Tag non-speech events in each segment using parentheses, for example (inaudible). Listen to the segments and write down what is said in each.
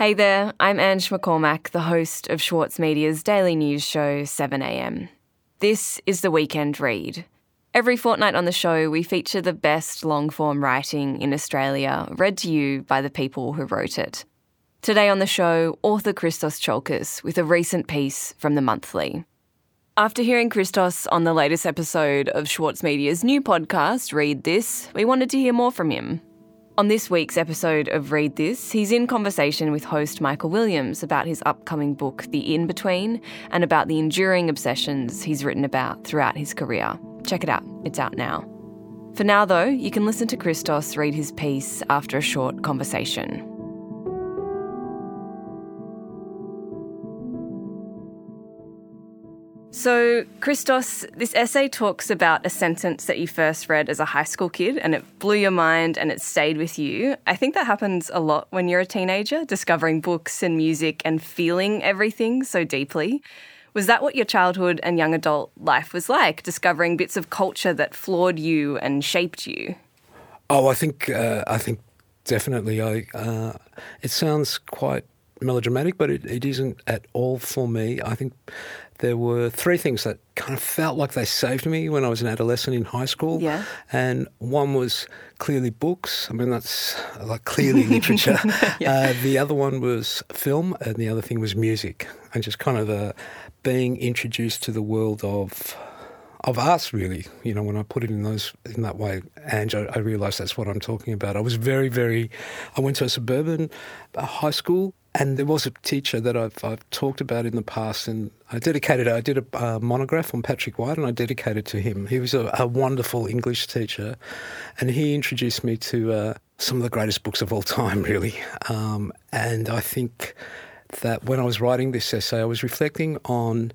Hey there, I'm Ange McCormack, the host of Schwartz Media's daily news show 7am. This is the Weekend Read. Every fortnight on the show, we feature the best long form writing in Australia, read to you by the people who wrote it. Today on the show, author Christos Tsiolkas with a recent piece from The Monthly. After hearing Christos on the latest episode of Schwartz Media's new podcast, Read This, we wanted to hear more from him. On this week's episode of Read This, he's in conversation with host Michael Williams about his upcoming book, The In Between, and about the enduring obsessions he's written about throughout his career. Check it out, it's out now. For now, though, you can listen to Christos read his piece after a short conversation. So, Christos, this essay talks about a sentence that you first read as a high school kid and it blew your mind and it stayed with you. I think that happens a lot when you're a teenager, discovering books and music and feeling everything so deeply. Was that what your childhood and young adult life was like, discovering bits of culture that floored you and shaped you? Oh, I think uh, I think definitely. I uh, it sounds quite melodramatic, but it, it isn't at all for me. I think there were three things that kind of felt like they saved me when I was an adolescent in high school. Yeah. And one was clearly books. I mean, that's like clearly (laughs) literature. yeah. uh, the other one was film, and the other thing was music, and just kind of uh, being introduced to the world of of us really you know when i put it in those in that way and I, I realized that's what i'm talking about i was very very i went to a suburban uh, high school and there was a teacher that I've, I've talked about in the past, and I dedicated. I did a uh, monograph on Patrick White, and I dedicated to him. He was a, a wonderful English teacher, and he introduced me to uh, some of the greatest books of all time, (laughs) really. Um, and I think that when I was writing this essay, I was reflecting on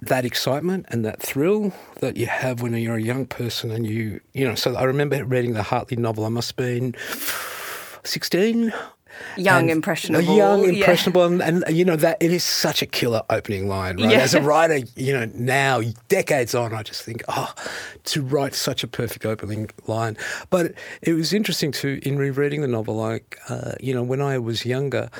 that excitement and that thrill that you have when you're a young person, and you, you know. So I remember reading the Hartley novel. I must have been. 16 young, impressionable, young, impressionable, yeah. and, and, you know that it is such a killer opening line. Right? Yeah. As a writer, you know now decades on, I just think, oh, to write such a perfect opening line. But it was interesting to in rereading the novel, like uh, you know when I was younger.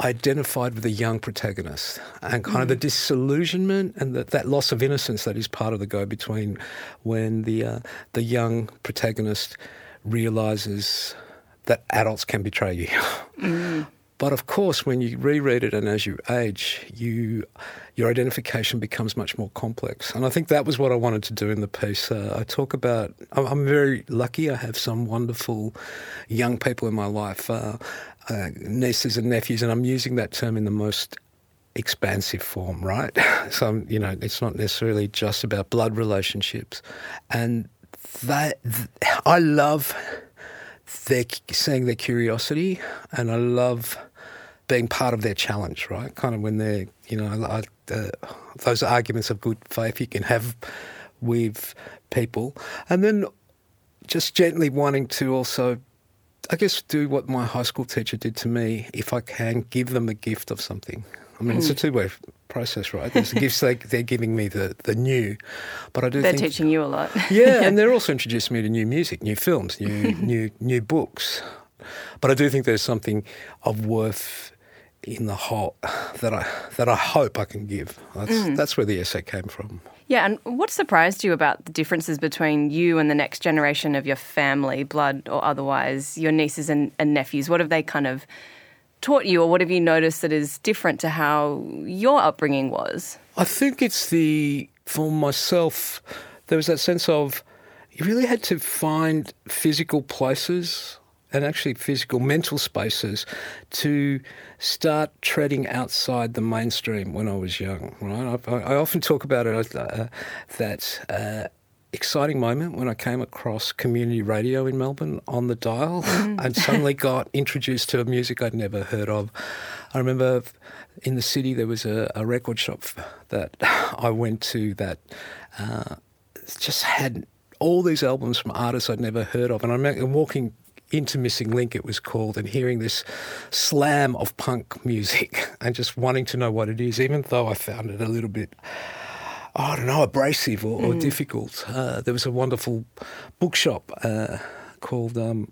Identified with the young protagonist and kind mm. of the mm. disillusionment and the, that loss of innocence that is part of the go between when the uh, the young protagonist realizes that adults can betray you. Mm. But of course, when you reread it and as you age, you your identification becomes much more complex. And I think that was what I wanted to do in the piece. Uh, I talk about I'm very lucky. I have some wonderful young people in my life, uh, uh, nieces and nephews, and I'm using that term in the most expansive form, right? (laughs) so you know, it's not necessarily just about blood relationships, and that I love they're seeing their curiosity, and I love being part of their challenge, right? Kind of when they're, you know, uh, those arguments of good faith you can have with people. And then just gently wanting to also, I guess, do what my high school teacher did to me, if I can, give them a gift of something. I mean, mm. it's a hmm. two way process, right? There's the gifts they, they're giving me the, the new, but I do. They're think, teaching you a lot. yeah, and (laughs) they're also introducing me to new music, new films, new (laughs) new new books. But I do think there's something of worth in the whole that I that I hope I can give. That's mm. that's where the essay came from. Yeah, and what surprised you about the differences between you and the next generation of your family, blood or otherwise, your nieces and, and nephews? What have they kind of taught you, or what have you noticed that is different to how your upbringing was? I think it's the, for myself, there was that sense of you really had to find physical places and actually physical mental spaces to start treading outside the mainstream when I was young. Right, I, I often talk about it uh, that uh, exciting moment when I came across community radio in Melbourne on the dial mm. and suddenly (laughs) got introduced to a music I'd never heard of. I remember in the city there was a, a record shop that (laughs) I went to that uh, just had all these albums from artists I'd never heard of. And I remember walking into Missing Link, it was called, and hearing this slam of punk music (laughs) and just wanting to know what it is, even though I found it a little bit I don't know, abrasive or, or mm. difficult. Uh, there was a wonderful bookshop uh, called um,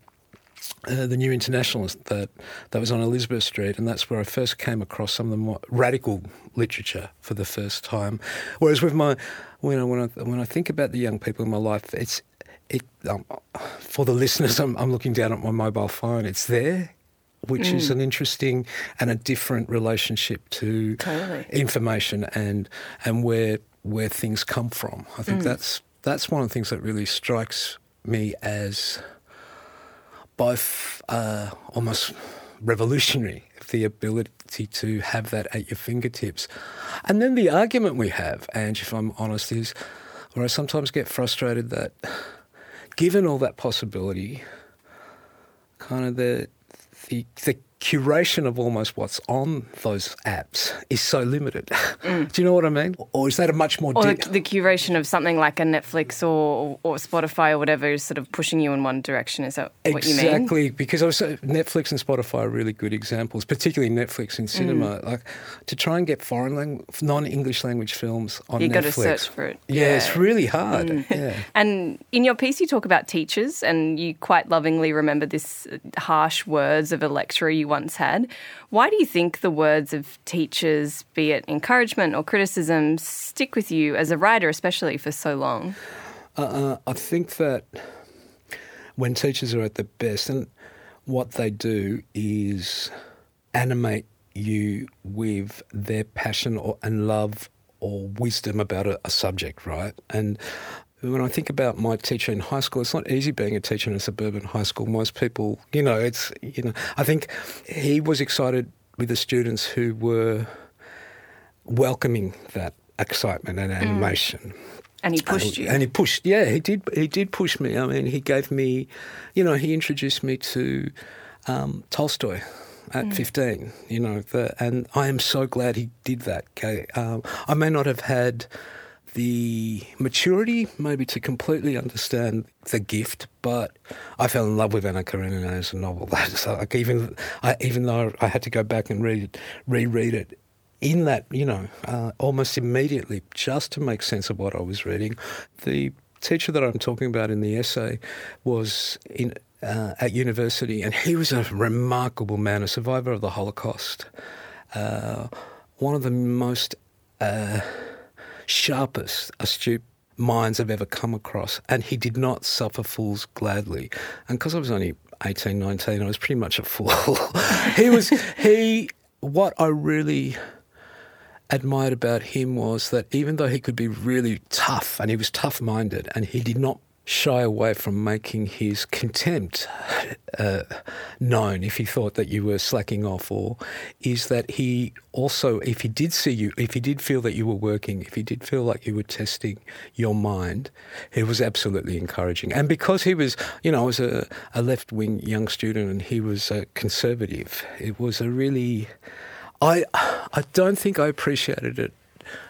uh, the New Internationalist that that was on Elizabeth Street, and that's where I first came across some of the more radical literature for the first time. Whereas with my, when I when I, when I think about the young people in my life, it's it um, for the listeners. I'm, I'm looking down at my mobile phone. It's there, which mm. is an interesting and a different relationship to totally. information and and where where things come from. I think mm. that's that's one of the things that really strikes me as both uh, almost revolutionary, the ability to have that at your fingertips. And then the argument we have, Ange, if I'm honest, is where I sometimes get frustrated that given all that possibility, kind of the the, the curation of almost what's on those apps is so limited. (laughs) Mm. Do you know what I mean? Or is that a much more... Or di- the, curation of something like a Netflix or, or Spotify or whatever is sort of pushing you in one direction. Is that what you mean? Exactly, because also Netflix and Spotify are really good examples, particularly Netflix in cinema. Mm. Like to try and get foreign language, non-English language films on you Netflix. You've got to search for it. Yeah, yeah. it's really hard. Mm. Yeah. (laughs) and in your piece you talk about teachers and you quite lovingly remember this harsh words of a lecturer you once had. Why do you think the words of teachers, be it encouragement or criticism, stick with you as a writer, especially for so long? Uh, uh, I think that when teachers are at their best, and what they do is animate you with their passion or, and love or wisdom about a, a subject, right? And when I think about my teacher in high school, it's not easy being a teacher in a suburban high school. Most people, you know, it's, you know, I think he was excited with the students who were welcoming that excitement and mm. animation. Mm. And he pushed you. And he pushed, yeah, he did. He did push me. I mean, he gave me, you know, he introduced me to um, Tolstoy at mm. 15. You know, the, and I am so glad he did that. Okay, um, I may not have had the maturity maybe to completely understand the gift, but I fell in love with Anna Karenina as a novel. (laughs) like even I, even though I had to go back and read it, reread it in that you know uh, almost immediately just to make sense of what I was reading. The teacher that I'm talking about in the essay was in uh, at university, and he was a remarkable man, a survivor of the Holocaust. Uh, one of the most uh, sharpest, astute minds I've ever come across. And he did not suffer fools gladly. And because I was only 18, 19, I was pretty much a fool. (laughs) he was, he, what I really admired about him was that even though he could be really tough and he was tough minded and he did not shy away from making his contempt uh, known if he thought that you were slacking off, or is that he also, if he did see you, if he did feel that you were working, if he did feel like you were testing your mind, he was absolutely encouraging. And because he was, you know, I was a, a left wing young student and he was a conservative, it was a really, I, I don't think I appreciated it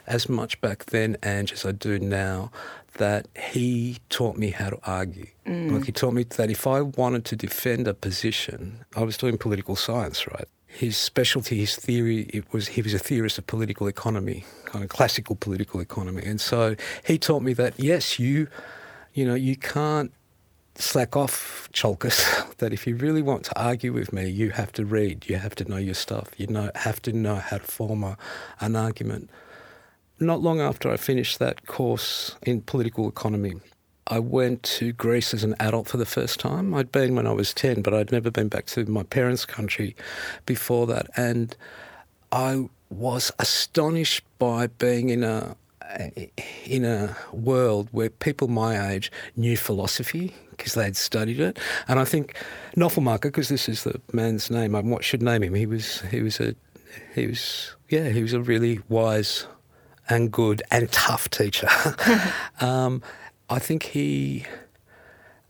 as much back then, Ange, as I do now, that he taught me how to argue. Mm. Like he taught me that if I wanted to defend a position, I was doing political science, right? His specialty, his theory, it was he was a theorist of political economy, kind of classical political economy, and so he taught me that yes, you, you know, you can't slack off, Tsiolkas. (laughs) That if you really want to argue with me, you have to read, you have to know your stuff, you know, have to know how to form a, an argument not long after I finished that course in political economy, I went to Greece as an adult for the first time. I'd been when I was 10, but I'd never been back to my parents' country before that. And I was astonished by being in a in a world where people my age knew philosophy because they'd studied it, and I think Knopfelmacher, because this is the man's name, I should name him. He was he was a he was yeah he was a really wise and good and tough teacher. (laughs) um, I think he,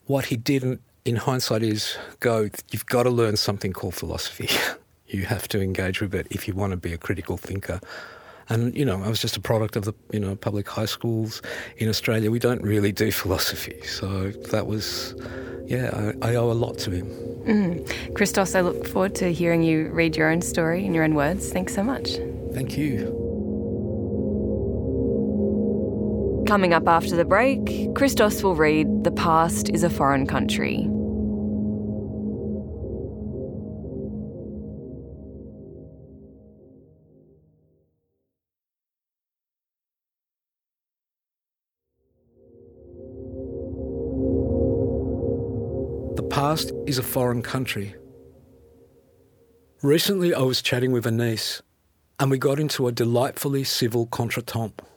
what he didn't in hindsight is go, you've got to learn something called philosophy. (laughs) you have to engage with it if you want to be a critical thinker. And, you know, I was just a product of the, you know, public high schools in Australia. We don't really do philosophy. So that was, yeah, I, I owe a lot to him. Mm. Christos, I look forward to hearing you read your own story in your own words. Thanks so much. Thank you. Coming up after the break, Christos will read The Past is a Foreign Country. The past is a foreign country. Recently, I was chatting with a niece, and we got into a delightfully civil contretemps.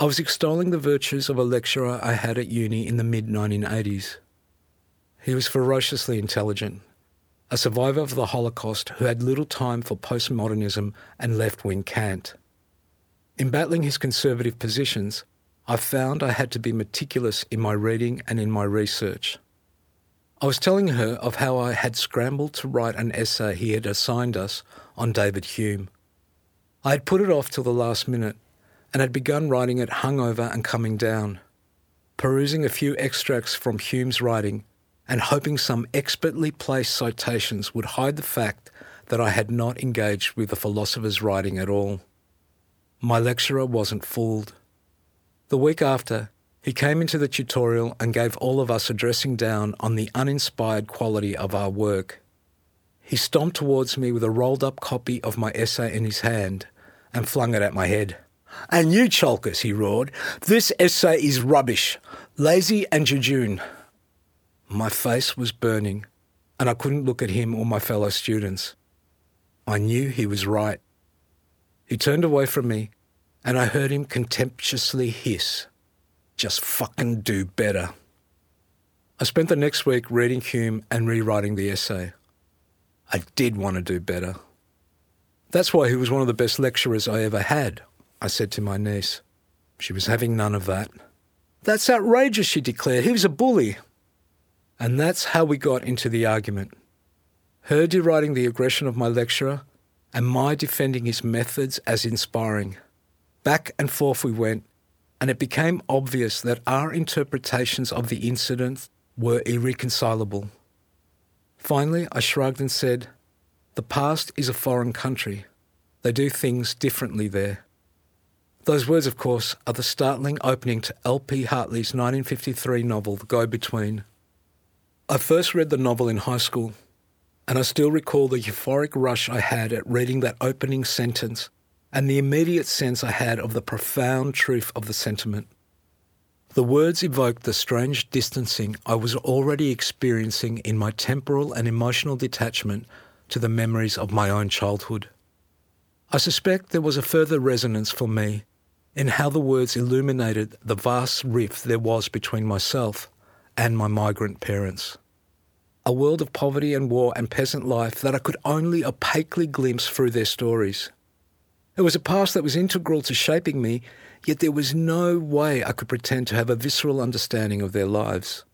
I was extolling the virtues of a lecturer I had at uni in the mid 1980s. He was ferociously intelligent, a survivor of the Holocaust who had little time for postmodernism and left wing cant. In battling his conservative positions, I found I had to be meticulous in my reading and in my research. I was telling her of how I had scrambled to write an essay he had assigned us on David Hume. I had put it off till the last minute and had begun writing it hungover and coming down, perusing a few extracts from Hume's writing and hoping some expertly placed citations would hide the fact that I had not engaged with the philosopher's writing at all. My lecturer wasn't fooled. The week after, he came into the tutorial and gave all of us a dressing down on the uninspired quality of our work. He stomped towards me with a rolled up copy of my essay in his hand and flung it at my head. And you, Tsiolkas, he roared, this essay is rubbish, lazy and jejune. My face was burning, and I couldn't look at him or my fellow students. I knew he was right. He turned away from me, and I heard him contemptuously hiss, Just fucking do better. I spent the next week reading Hume and rewriting the essay. I did want to do better. That's why he was one of the best lecturers I ever had, I said to my niece. She was having none of that. That's outrageous, she declared. He was a bully. And that's how we got into the argument. Her deriding the aggression of my lecturer, and my defending his methods as inspiring. Back and forth we went, and it became obvious that our interpretations of the incident were irreconcilable. Finally, I shrugged and said, The past is a foreign country. They do things differently there. Those words, of course, are the startling opening to L.P. Hartley's 1953 novel, The Go Between. I first read the novel in high school, and I still recall the euphoric rush I had at reading that opening sentence and the immediate sense I had of the profound truth of the sentiment. The words evoked the strange distancing I was already experiencing in my temporal and emotional detachment to the memories of my own childhood. I suspect there was a further resonance for me in how the words illuminated the vast rift there was between myself and my migrant parents. A world of poverty and war and peasant life that I could only opaquely glimpse through their stories. It was a past that was integral to shaping me, yet there was no way I could pretend to have a visceral understanding of their lives.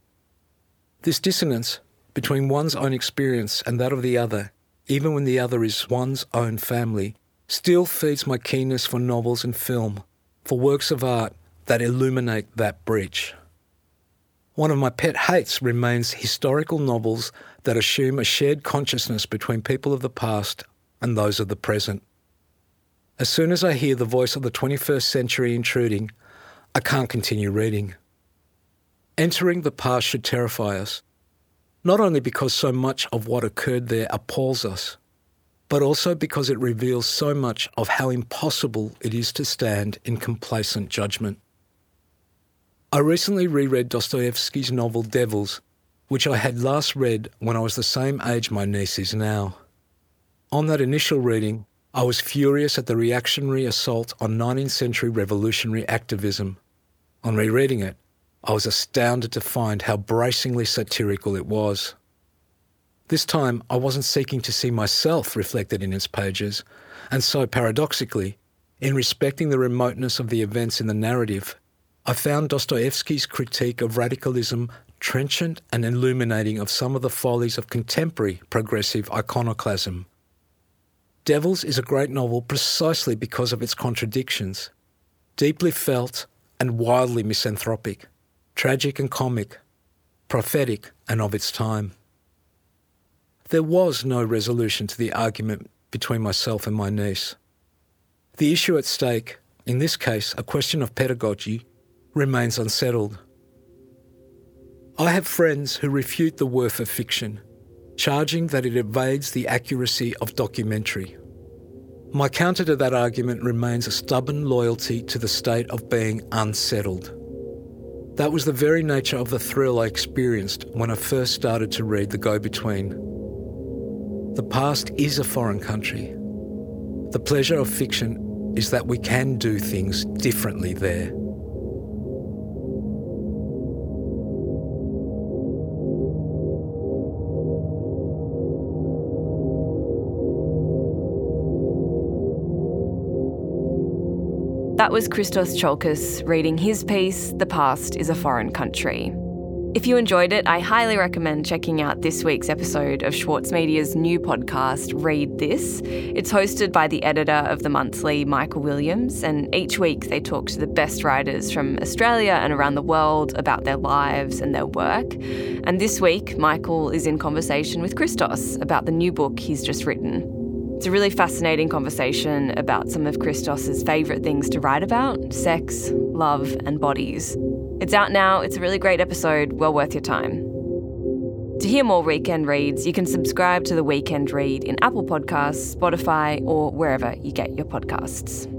This dissonance between one's own experience and that of the other, even when the other is one's own family, still feeds my keenness for novels and film, for works of art that illuminate that breach. One of my pet hates remains historical novels that assume a shared consciousness between people of the past and those of the present. As soon as I hear the voice of the 21st century intruding, I can't continue reading. Entering the past should terrify us, not only because so much of what occurred there appalls us, but also because it reveals so much of how impossible it is to stand in complacent judgment. I recently reread Dostoevsky's novel Devils, which I had last read when I was the same age my niece is now. On that initial reading, I was furious at the reactionary assault on 19th century revolutionary activism. On rereading it, I was astounded to find how bracingly satirical it was. This time, I wasn't seeking to see myself reflected in its pages, and so paradoxically, in respecting the remoteness of the events in the narrative, I found Dostoevsky's critique of radicalism trenchant and illuminating of some of the follies of contemporary progressive iconoclasm. Devils is a great novel precisely because of its contradictions, deeply felt and wildly misanthropic, tragic and comic, prophetic and of its time. There was no resolution to the argument between myself and my niece. The issue at stake, in this case a question of pedagogy, remains unsettled. I have friends who refute the worth of fiction, charging that it evades the accuracy of documentary. My counter to that argument remains a stubborn loyalty to the state of being unsettled. That was the very nature of the thrill I experienced when I first started to read The Go Between. The past is a foreign country. The pleasure of fiction is that we can do things differently there. That was Christos Tsiolkas reading his piece, The Past is a Foreign Country. If you enjoyed it, I highly recommend checking out this week's episode of Schwartz Media's new podcast, Read This. It's hosted by the editor of the monthly, Michael Williams, and each week they talk to the best writers from Australia and around the world about their lives and their work. And this week, Michael is in conversation with Christos about the new book he's just written. It's a really fascinating conversation about some of Christos's favourite things to write about sex, love, and bodies. It's out now, it's a really great episode, well worth your time. To hear more weekend reads, you can subscribe to the Weekend Read in Apple Podcasts, Spotify, or wherever you get your podcasts.